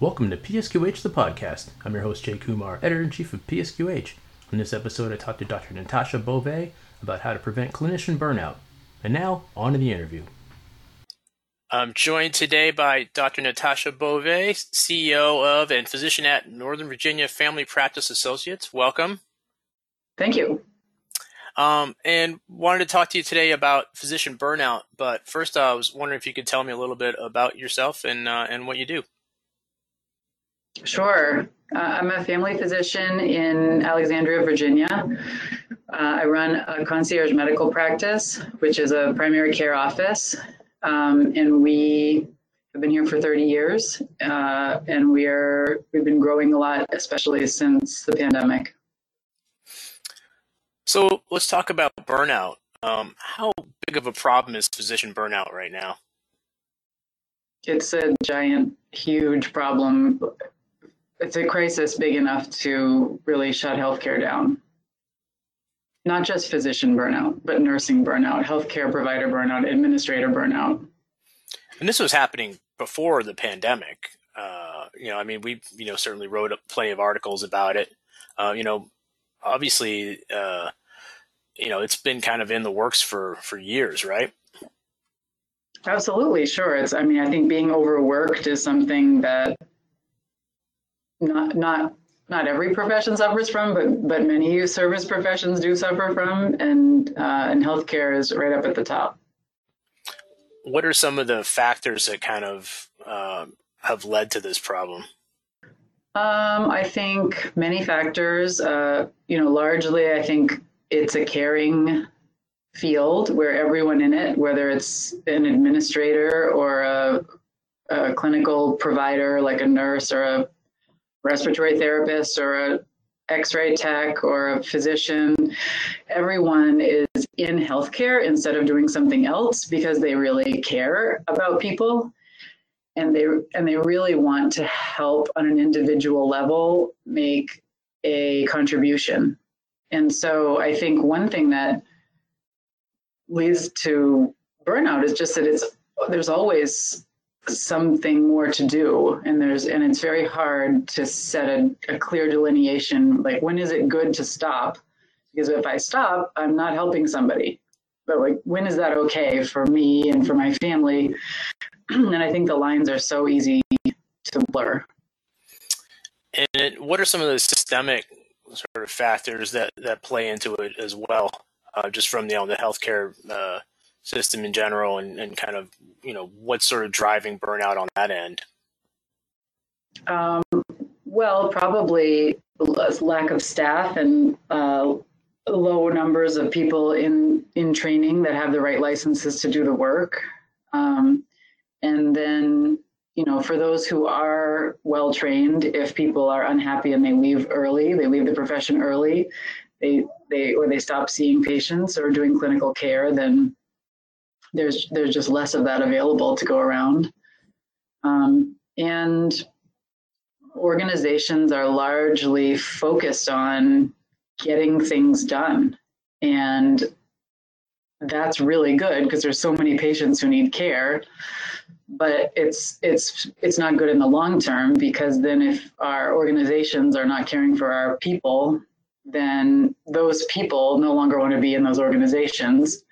Welcome to PSQH the podcast. I'm your host Jay Kumar, editor in chief of PSQH. On this episode, I talked to Dr. Natasha Bove about how to prevent clinician burnout. And now, on to the interview. I'm joined today by Dr. Natasha Bove, CEO of and physician at Northern Virginia Family Practice Associates. Welcome. Thank you. Um, and wanted to talk to you today about physician burnout. But first, uh, I was wondering if you could tell me a little bit about yourself and uh, and what you do. Sure. Uh, I'm a family physician in Alexandria, Virginia. Uh, I run a concierge medical practice, which is a primary care office. Um, and we have been here for 30 years. Uh, and we are, we've been growing a lot, especially since the pandemic. So let's talk about burnout. Um, how big of a problem is physician burnout right now? It's a giant, huge problem it's a crisis big enough to really shut healthcare down. Not just physician burnout, but nursing burnout, healthcare provider burnout, administrator burnout. And this was happening before the pandemic. Uh, you know, I mean, we you know certainly wrote plenty of articles about it. Uh, you know, obviously, uh, you know, it's been kind of in the works for for years, right? Absolutely, sure. It's. I mean, I think being overworked is something that not not not every profession suffers from, but but many service professions do suffer from, and uh, and healthcare is right up at the top. What are some of the factors that kind of uh, have led to this problem? Um, I think many factors. Uh, you know, largely, I think it's a caring field where everyone in it, whether it's an administrator or a, a clinical provider like a nurse or a respiratory therapist or a x-ray tech or a physician everyone is in healthcare instead of doing something else because they really care about people. And they and they really want to help on an individual level make a contribution. And so i think one thing that leads to burnout is just that it's there's always something more to do. And there's and it's very hard to set a, a clear delineation like when is it good to stop? Because if i stop i'm not helping somebody. But like when is that okay for me and for my family? And i think the lines are so easy to blur. And what are some of the systemic sort of factors that that play into it as well uh, just from you know, the healthcare uh, system in general and, and kind of you know what's sort of driving burnout on that end? Um, well probably lack of staff and uh, low numbers of people in in training that have the right licenses to do the work. Um, and then you know for those who are well trained if people are unhappy and they leave early they leave the profession early they they or they stop seeing patients or doing clinical care then there's there's just less of that available to go around. Um, and organizations are largely focused on getting things done. And that's really good because there's so many patients who need care but it's it's it's not good in the long term because then if our organizations are not caring for our people then those people no longer want to be in those organizations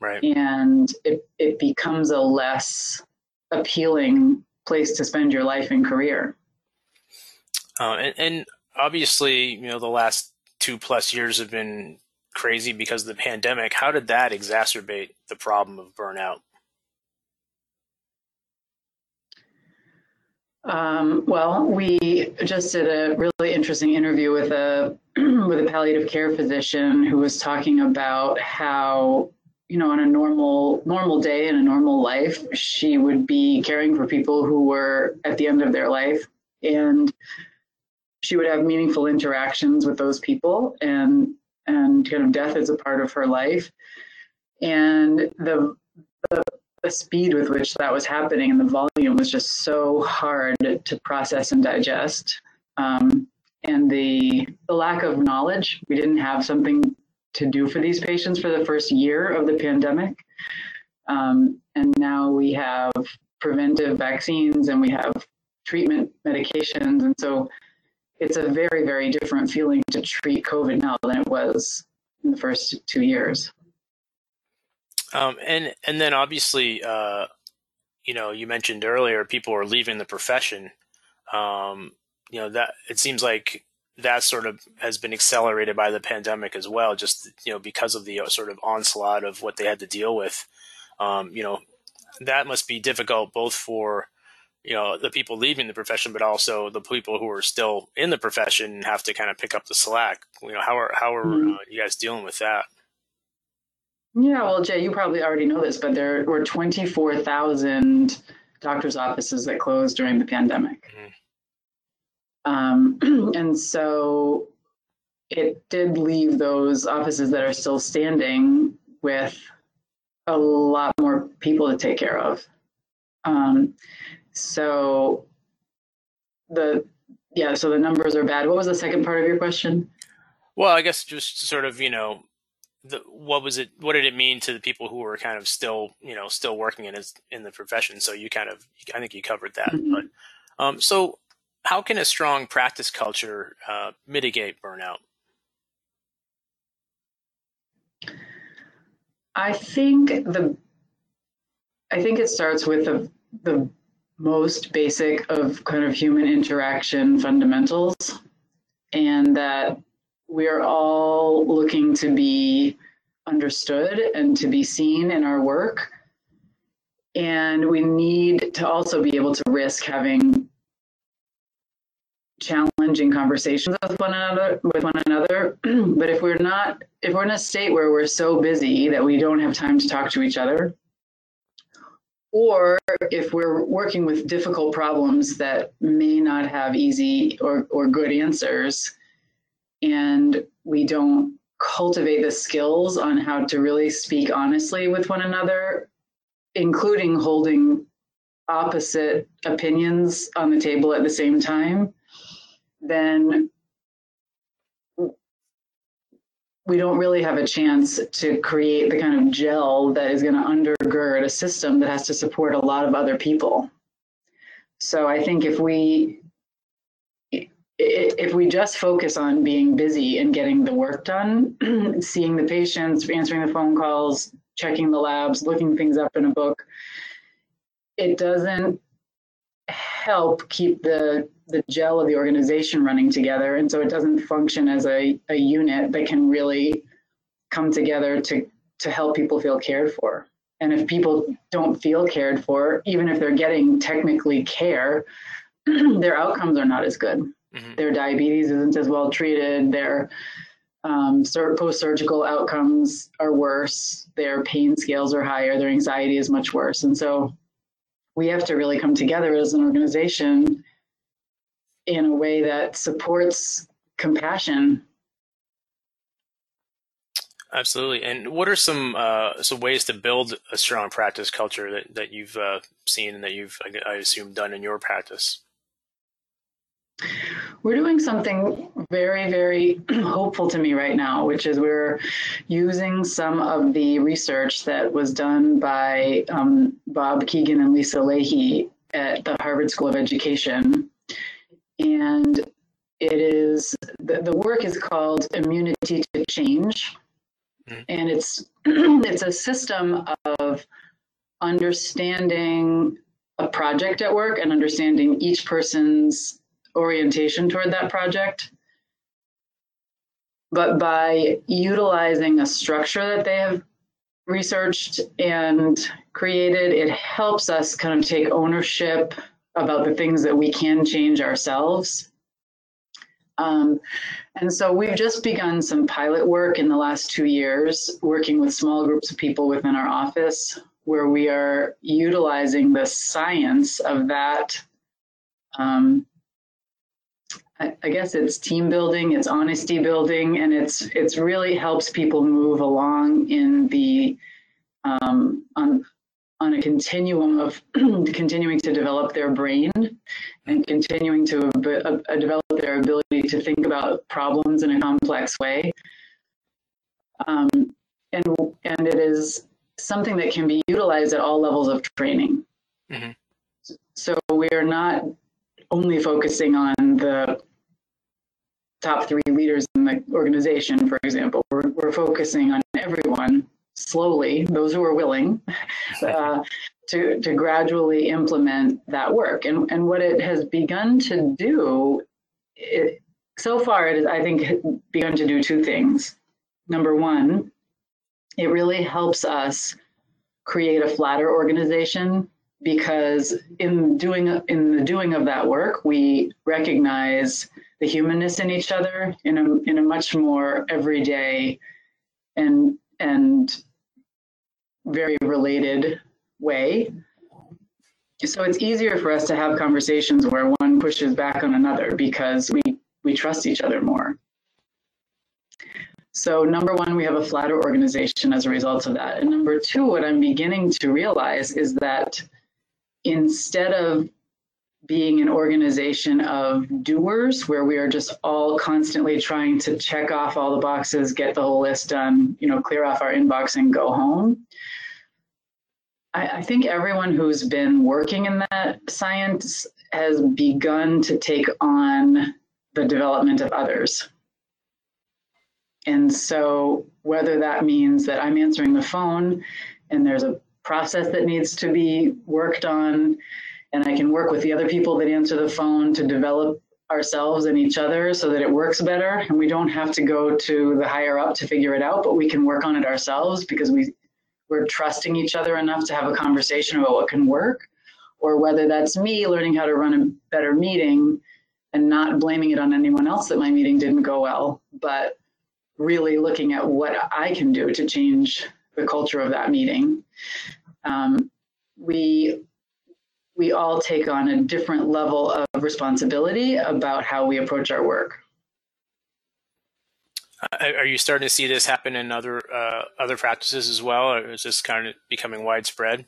Right. And it, it becomes a less appealing place to spend your life and career. Uh, and, and obviously, you know, the last two plus years have been crazy because of the pandemic. How did that exacerbate the problem of burnout? Um, well, we just did a really interesting interview with a with a palliative care physician who was talking about how you know, on a normal normal day in a normal life, she would be caring for people who were at the end of their life, and she would have meaningful interactions with those people, and and kind of death is a part of her life, and the the, the speed with which that was happening and the volume was just so hard to process and digest. Um, and the the lack of knowledge, we didn't have something to do for these patients for the first year of the pandemic. Um, and now we have preventive vaccines and we have treatment medications. And so it's a very, very different feeling to treat COVID now than it was in the first two years. Um, and and then obviously, uh, you know, you mentioned earlier people are leaving the profession. Um, you know that it seems like that sort of has been accelerated by the pandemic as well. Just you know because of the uh, sort of onslaught of what they had to deal with. Um, you know, that must be difficult both for you know the people leaving the profession, but also the people who are still in the profession have to kind of pick up the slack. You know, how are how are mm-hmm. uh, you guys dealing with that? Yeah, well, Jay, you probably already know this, but there were 24,000 doctors' offices that closed during the pandemic. Mm-hmm. Um, and so it did leave those offices that are still standing with a lot more people to take care of. Um, so the yeah, so the numbers are bad. What was the second part of your question? Well, I guess just sort of you know the, what was it? What did it mean to the people who were kind of still, you know, still working in his, in the profession? So you kind of, I think you covered that. Mm-hmm. But um, so, how can a strong practice culture uh, mitigate burnout? I think the, I think it starts with the the most basic of kind of human interaction fundamentals, and that we're all looking to be understood and to be seen in our work. And we need to also be able to risk having challenging conversations with one another with one another. But if we're not if we're in a state where we're so busy that we don't have time to talk to each other or if we're working with difficult problems that may not have easy or, or good answers and we don't cultivate the skills on how to really speak honestly with one another, including holding opposite opinions on the table at the same time, then we don't really have a chance to create the kind of gel that is going to undergird a system that has to support a lot of other people. So I think if we if we just focus on being busy and getting the work done, seeing the patients, answering the phone calls, checking the labs, looking things up in a book, it doesn't help keep the the gel of the organization running together and so it doesn't function as a, a unit that can really come together to to help people feel cared for and if people don't feel cared for even if they're getting technically care their outcomes are not as good Mm-hmm. Their diabetes isn't as well treated. Their um, post-surgical outcomes are worse. Their pain scales are higher. Their anxiety is much worse. And so we have to really come together as an organization in a way that supports compassion. Absolutely. And what are some uh, some ways to build a strong practice culture that, that you've uh, seen and that you've, I assume, done in your practice? We're doing something very, very hopeful to me right now, which is we're using some of the research that was done by um, Bob Kegan and Lisa Lahey at the Harvard School of Education. And it is, the, the work is called Immunity to Change. Mm-hmm. And it's, it's a system of understanding a project at work and understanding each person's orientation toward that project. But by utilizing a structure that they have researched and created, it helps us kind of take ownership about the things that we can change ourselves. Um, and so we've just begun some pilot work in the last two years, working with small groups of people within our office, where we are utilizing the science of that um, I, guess it's team building, it's honesty building, and it's it's really helps people move along in the um, on on a continuum of continuing to develop their brain and continuing to uh, uh, develop their ability to think about problems in a complex way. Um, and and it is something that can be utilized at all levels of training. Mm-hmm. So we are not only focusing on the top three leaders in the organization, for example. We're, we're focusing on everyone slowly, those who are willing, uh, to, to gradually implement that work. And, and what it has begun to do, it, so far, it has, I think, begun to do two things. Number one, it really helps us create a flatter organization because in doing in the doing of that work, we recognize the humanness in each other in a in a much more everyday and and very related way. So it's easier for us to have conversations where one pushes back on another because we we trust each other more. So number one, we have a flatter organization as a result of that. And number two, what I'm beginning to realize is that instead of being an organization of doers where we are just all constantly trying to check off all the boxes, get the whole list done, you know, clear off our inbox and go home. I, I think everyone who's been working in that science has begun to take on the development of others. And so, whether that means that I'm answering the phone and there's a process that needs to be worked on, and I can work with the other people that answer the phone to develop ourselves and each other so that it works better. And we don't have to go to the higher up to figure it out, but we can work on it ourselves because we, we're trusting each other enough to have a conversation about what can work. Or whether that's me learning how to run a better meeting and not blaming it on anyone else that my meeting didn't go well, but really looking at what I can do to change the culture of that meeting. Um, we we all take on a different level of responsibility about how we approach our work. Are you starting to see this happen in other uh, other practices as well, or is this kind of becoming widespread?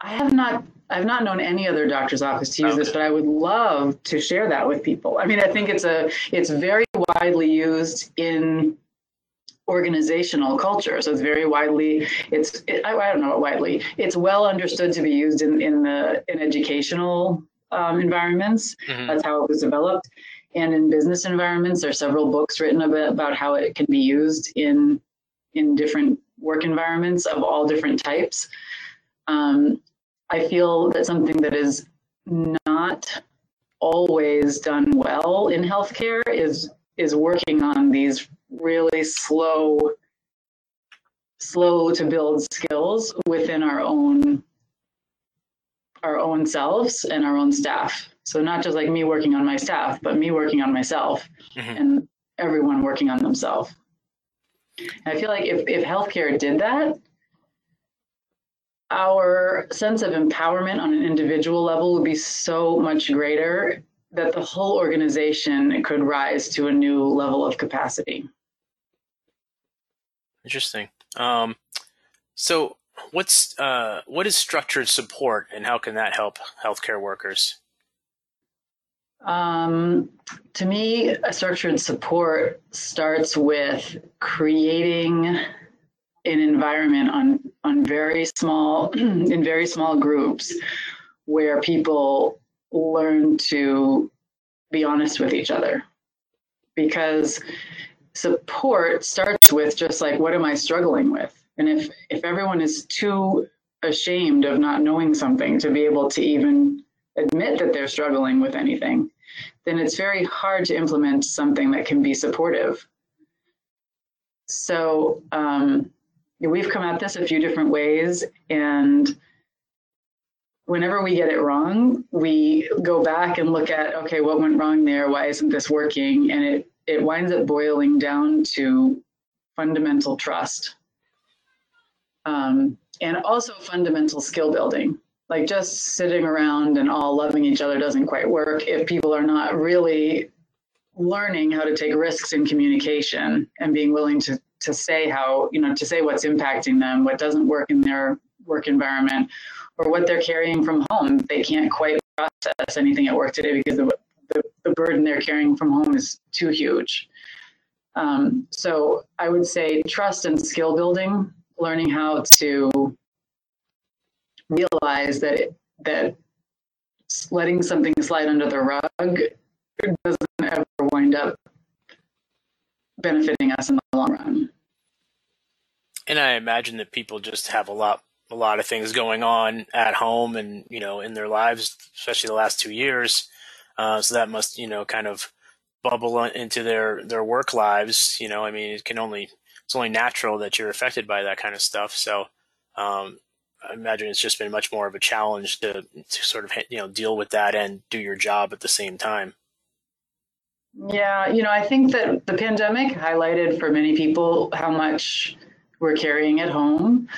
I have not I've not known any other doctor's office to use okay. this, but I would love to share that with people. I mean, I think it's a it's very widely used in organizational culture. So it's very widely it's it, I, I, don't know widely. It's well understood to be used in in the in educational um, environments. Mm-hmm. That's how it was developed. And in business environments, there are several books written about, how it can be used in in different work environments of all different types. Um, I feel that something that is not always done well in healthcare is is working on these really slow slow to build skills within our own our own selves and our own staff so not just like me working on my staff but me working on myself mm-hmm. and everyone working on themselves i feel like if, if healthcare did that our sense of empowerment on an individual level would be so much greater that the whole organization could rise to a new level of capacity. Interesting. Um, so, what's uh, what is structured support, and how can that help healthcare workers? Um, to me, a structured support starts with creating an environment on on very small in very small groups where people learn to be honest with each other. Because support starts with just like what am i struggling with? And if if everyone is too ashamed of not knowing something to be able to even admit that they're struggling with anything then it's very hard to implement something that can be supportive. So um, we've come at this a few different ways and whenever we get it wrong we go back and look at okay what went wrong there? Why isn't this working? And it it winds up boiling down to fundamental trust um, and also fundamental skill building like just sitting around and all loving each other doesn't quite work if people are not really learning how to take risks in communication and being willing to to say how you know to say what's impacting them what doesn't work in their work environment or what they're carrying from home. They can't quite process anything at work today because the, the, the burden they're carrying from home is too huge. Um, so i would say trust and skill building learning how to realize that it, that letting something slide under the rug doesn't ever wind up benefiting us in the long run. And I imagine that people just have a lot a lot of things going on at home and you know in their lives, especially the last two years. Uh, so that must you know kind of bubble into their their work lives. You know, I mean, it can only it's only natural that you're affected by that kind of stuff. So um, I imagine it's just been much more of a challenge to to sort of you know deal with that and do your job at the same time. Yeah, you know, I think that the pandemic highlighted for many people how much we're carrying at home.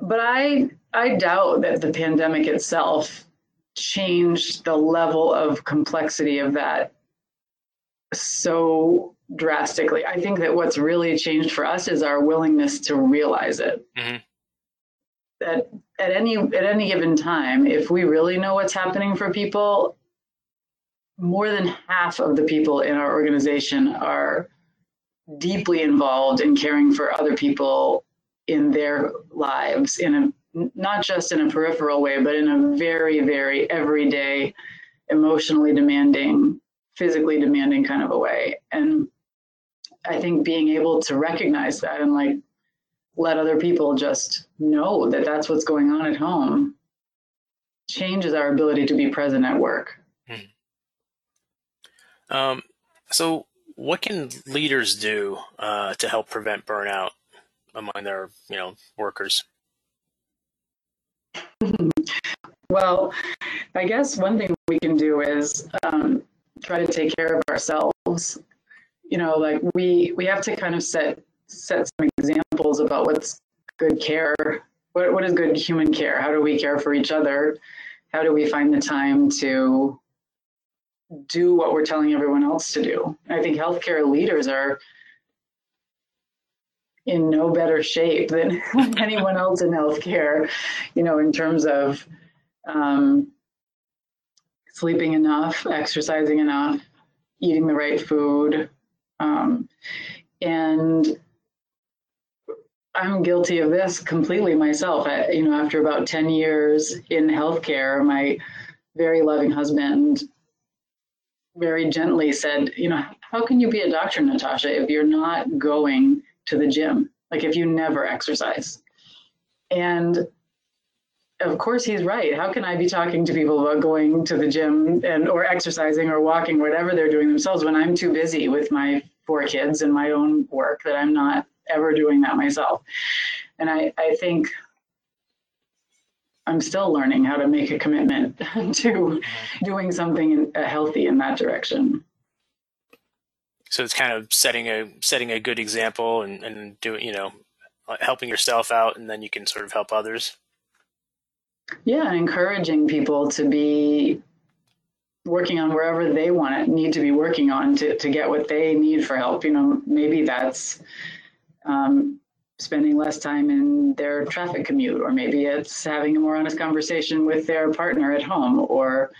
But I I doubt that the pandemic itself changed the level of complexity of that so drastically. I think that what's really changed for us is our willingness to realize it. Mm-hmm. That at any at any given time, if we really know what's happening for people, more than half of the people in our organization are deeply involved in caring for other people in their lives in a not just in a peripheral way but in a very very everyday emotionally demanding physically demanding kind of a way. And i think being able to recognize that and like let other people just know that that's what's going on at home changes our ability to be present at work um, so, what can leaders do uh, to help prevent burnout among their, you know, workers? well, I guess one thing we can do is um, try to take care of ourselves. You know, like we we have to kind of set set some examples about what's good care. What what is good human care? How do we care for each other? How do we find the time to do what we're telling everyone else to do. I think healthcare leaders are in no better shape than anyone else in healthcare, you know, in terms of um, sleeping enough, exercising enough, eating the right food. Um, and I'm guilty of this completely myself. I, you know, after about 10 years in healthcare, my very loving husband very gently said, you know, how can you be a doctor, Natasha, if you're not going to the gym? Like if you never exercise. And of course he's right. How can I be talking to people about going to the gym and or exercising or walking, whatever they're doing themselves when I'm too busy with my four kids and my own work that I'm not ever doing that myself. And I, I think I'm still learning how to make a commitment to doing something uh, healthy in that direction. So it's kind of setting a setting a good example and and doing you know helping yourself out, and then you can sort of help others. Yeah, and encouraging people to be working on wherever they want to need to be working on to, to get what they need for help. You know, maybe that's um, spending less time in their traffic commute, or maybe it's having a more honest conversation with their partner at home, or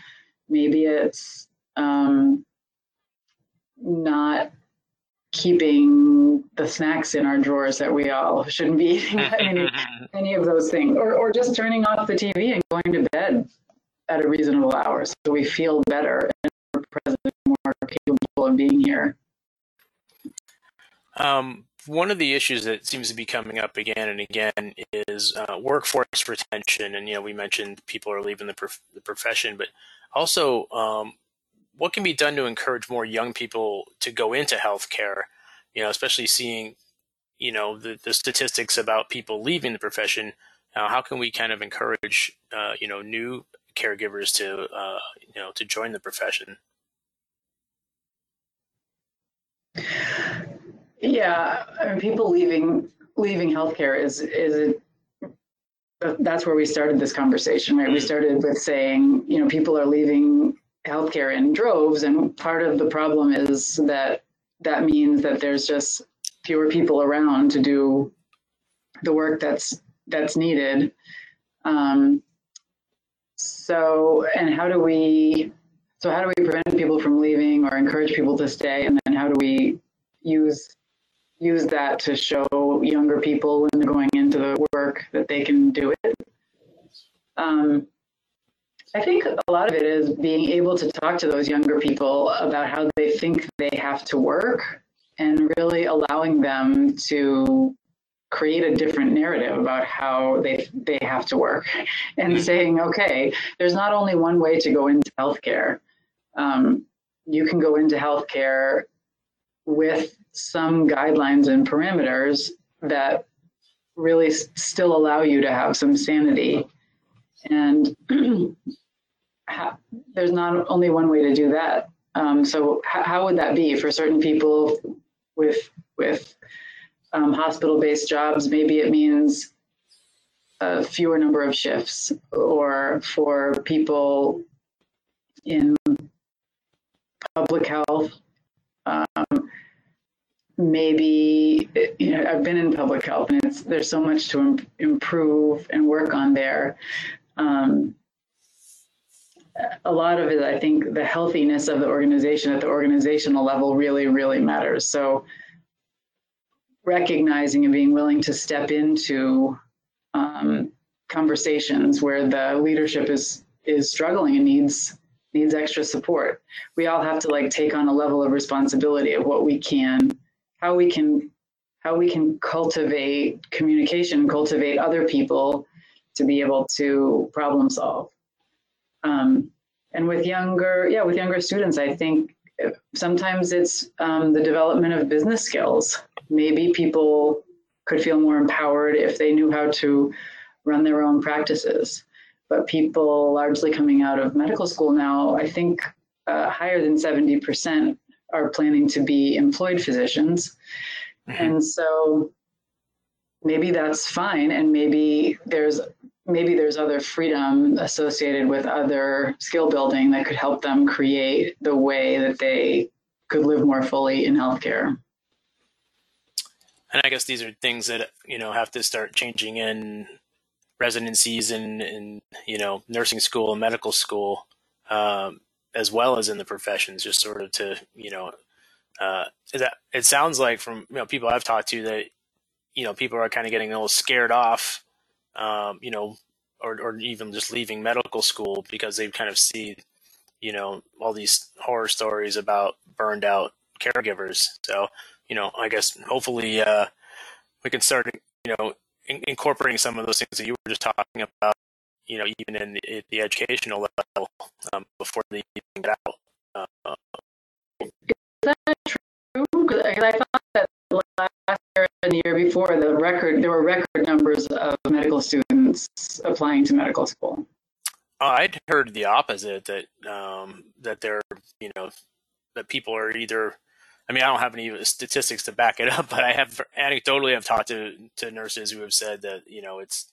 maybe it's um, not keeping the snacks in our drawers that we all shouldn't be eating any, any of those things, or, or just turning off the TV and going to bed at a reasonable hour so we feel better and more present, more capable of being here. Um, one of the issues that seems to be coming up again and again is uh, workforce retention. And, you know, we mentioned people are leaving the, prof- the profession, but also um, what can be done to encourage more young people to go into healthcare, you know, especially seeing, you know, the, the statistics about people leaving the profession. Uh, how can we kind of encourage, uh, you know, new caregivers to, uh, you know, to join the profession? Yeah, I mean, people leaving leaving healthcare is is that's where we started this conversation, right? We started with saying, you know, people are leaving healthcare in droves, and part of the problem is that that means that there's just fewer people around to do the work that's that's needed. Um, so, and how do we? So, how do we prevent people from leaving or encourage people to stay? And then, how do we use use that to show younger people when they're going into the work that they can do it. Um, I think a lot of it is being able to talk to those younger people about how they think they have to work and really allowing them to create a different narrative about how they they have to work and saying okay there's not only one way to go into healthcare um, you can go into healthcare with some guidelines and parameters that really still allow you to have some sanity and there's not only one way to do that. Um, so how, how would that be for certain people with with um, hospital-based jobs? Maybe it means a fewer number of shifts, or for people in public health, um, maybe you know I've been in public health, and it's there's so much to Im- improve and work on there. Um, a lot of it, I think the healthiness of the organization at the organizational level really, really matters. So recognizing and being willing to step into um, conversations where the leadership is is struggling and needs needs extra support. We all have to like take on a level of responsibility of what we can, how we can, how we can cultivate communication, cultivate other people to be able to problem solve. Um, and with younger, yeah, with younger students, I think sometimes it's um, the development of business skills. Maybe people could feel more empowered if they knew how to run their own practices. But people largely coming out of medical school now, I think uh, higher than 70% are planning to be employed physicians. Mm-hmm. And so maybe that's fine. And maybe there's maybe there's other freedom associated with other skill building that could help them create the way that they could live more fully in healthcare. And I guess these are things that you know have to start changing in residencies and in you know nursing school and medical school, um, as well as in the professions, just sort of to you know. Uh, that it sounds like from you know people I've talked to that you know people are kind of getting a little scared off um, you know, or, or even just leaving medical school because they kind of see, you know, all these horror stories about burned out caregivers. So, you know, I guess hopefully uh, we can start, you know, in- incorporating some of those things that you were just talking about, you know, even in the, the educational level um, before they even get out. Uh, Is that true? Because I thought that last year and the year before, the record there were record numbers of medical students applying to medical school. Oh, I'd heard the opposite that um, that they're you know that people are either. I mean, I don't have any statistics to back it up, but I have anecdotally I've talked to to nurses who have said that you know it's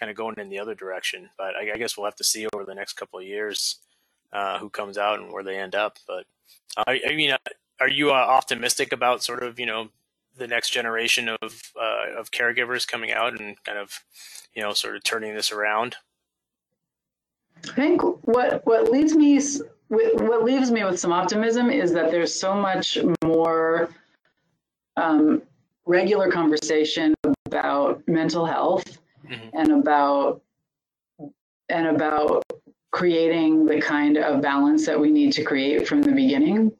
kind of going in the other direction. But I, I guess we'll have to see over the next couple of years uh, who comes out and where they end up. But uh, I, I mean, uh, are you uh, optimistic about sort of you know the next generation of uh, of caregivers coming out and kind of you know sort of turning this around? I think what what leads me what leaves me with some optimism is that there's so much more um, regular conversation about mental health mm-hmm. and about and about creating the kind of balance that we need to create from the beginning.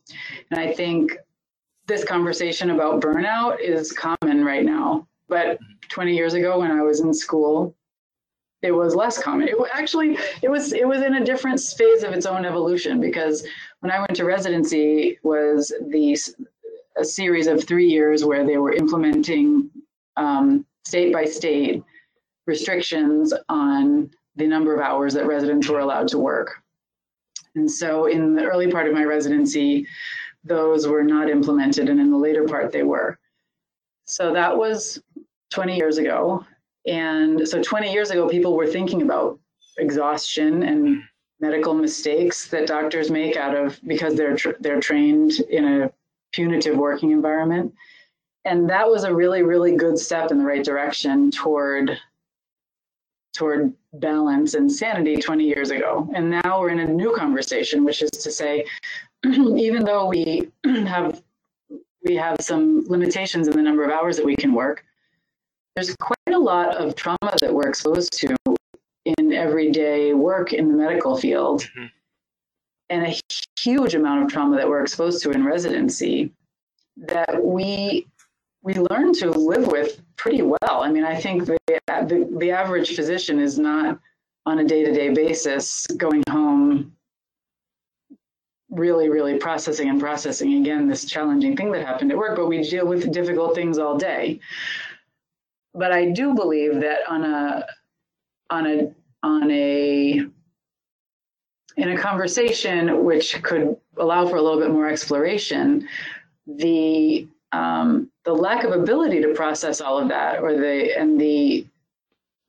And I think this conversation about burnout is common right now. But 20 years ago when I was in school, it was less common. It actually it was it was in a different phase of its own evolution because when I went to residency was the a series of three years where they were implementing um, state by state restrictions on the number of hours that residents were allowed to work. And so in the early part of my residency, those were not implemented, and in the later part, they were. So that was 20 years ago. And so 20 years ago, people were thinking about exhaustion and medical mistakes that doctors make out of because they're tra- they're trained in a punitive working environment. And that was a really, really good step in the right direction toward toward balance and sanity 20 years ago. And now we're in a new conversation, which is to say, even though we have we have some limitations in the number of hours that we can work, there's quite a lot of trauma that we're exposed to in everyday work in the medical field mm-hmm. and a huge amount of trauma that we're exposed to in residency that we we learn to live with pretty well. I mean, I think the, the, the average physician is not on a day to day basis going home really, really processing and processing again this challenging thing that happened at work, but we deal with difficult things all day. But I do believe that on a on a on a in a conversation which could allow for a little bit more exploration, the um, the lack of ability to process all of that, or the and the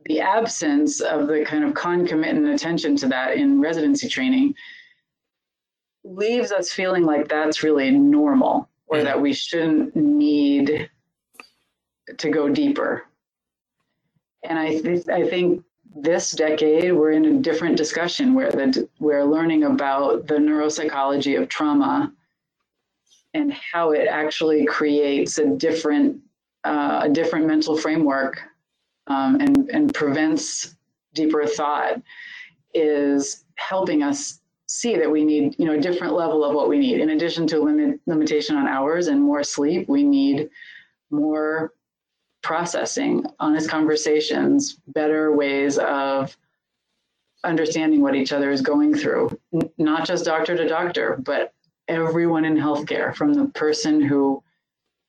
the absence of the kind of concomitant attention to that in residency training leaves us feeling like that's really normal, or that we shouldn't need to go deeper. And I th- I think this decade we're in a different discussion where the we're learning about the neuropsychology of trauma and how it actually creates a different uh, a different mental framework um, and and prevents deeper thought is helping us see that we need you know a different level of what we need. In addition to limit limitation on hours and more sleep we need more processing honest conversations better ways of understanding what each other is going through. N- not just doctor to doctor but everyone in healthcare, from the person who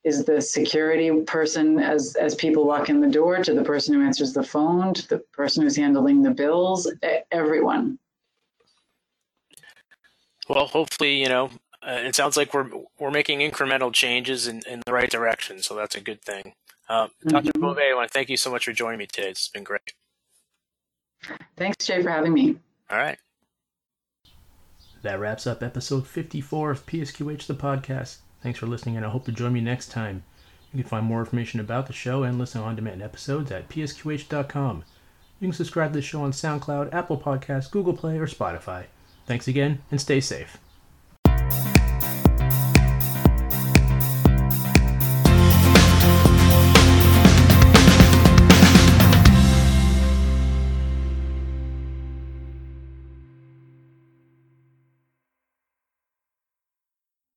is the security person as as people walk in the door to the person who answers the phone to the person who's handling the bills everyone. Well hopefully you know uh, it sounds like we're we're making incremental changes in, in the right direction so that's a good thing. Uh, dr mm-hmm. bove i want to thank you so much for joining me today. It's been great. Thanks jay for having me. All right that wraps up episode 54 of PSQH the podcast. Thanks for listening, and I hope to join me next time. You can find more information about the show and listen on demand episodes at psqh.com. You can subscribe to the show on SoundCloud, Apple Podcasts, Google Play, or Spotify. Thanks again, and stay safe.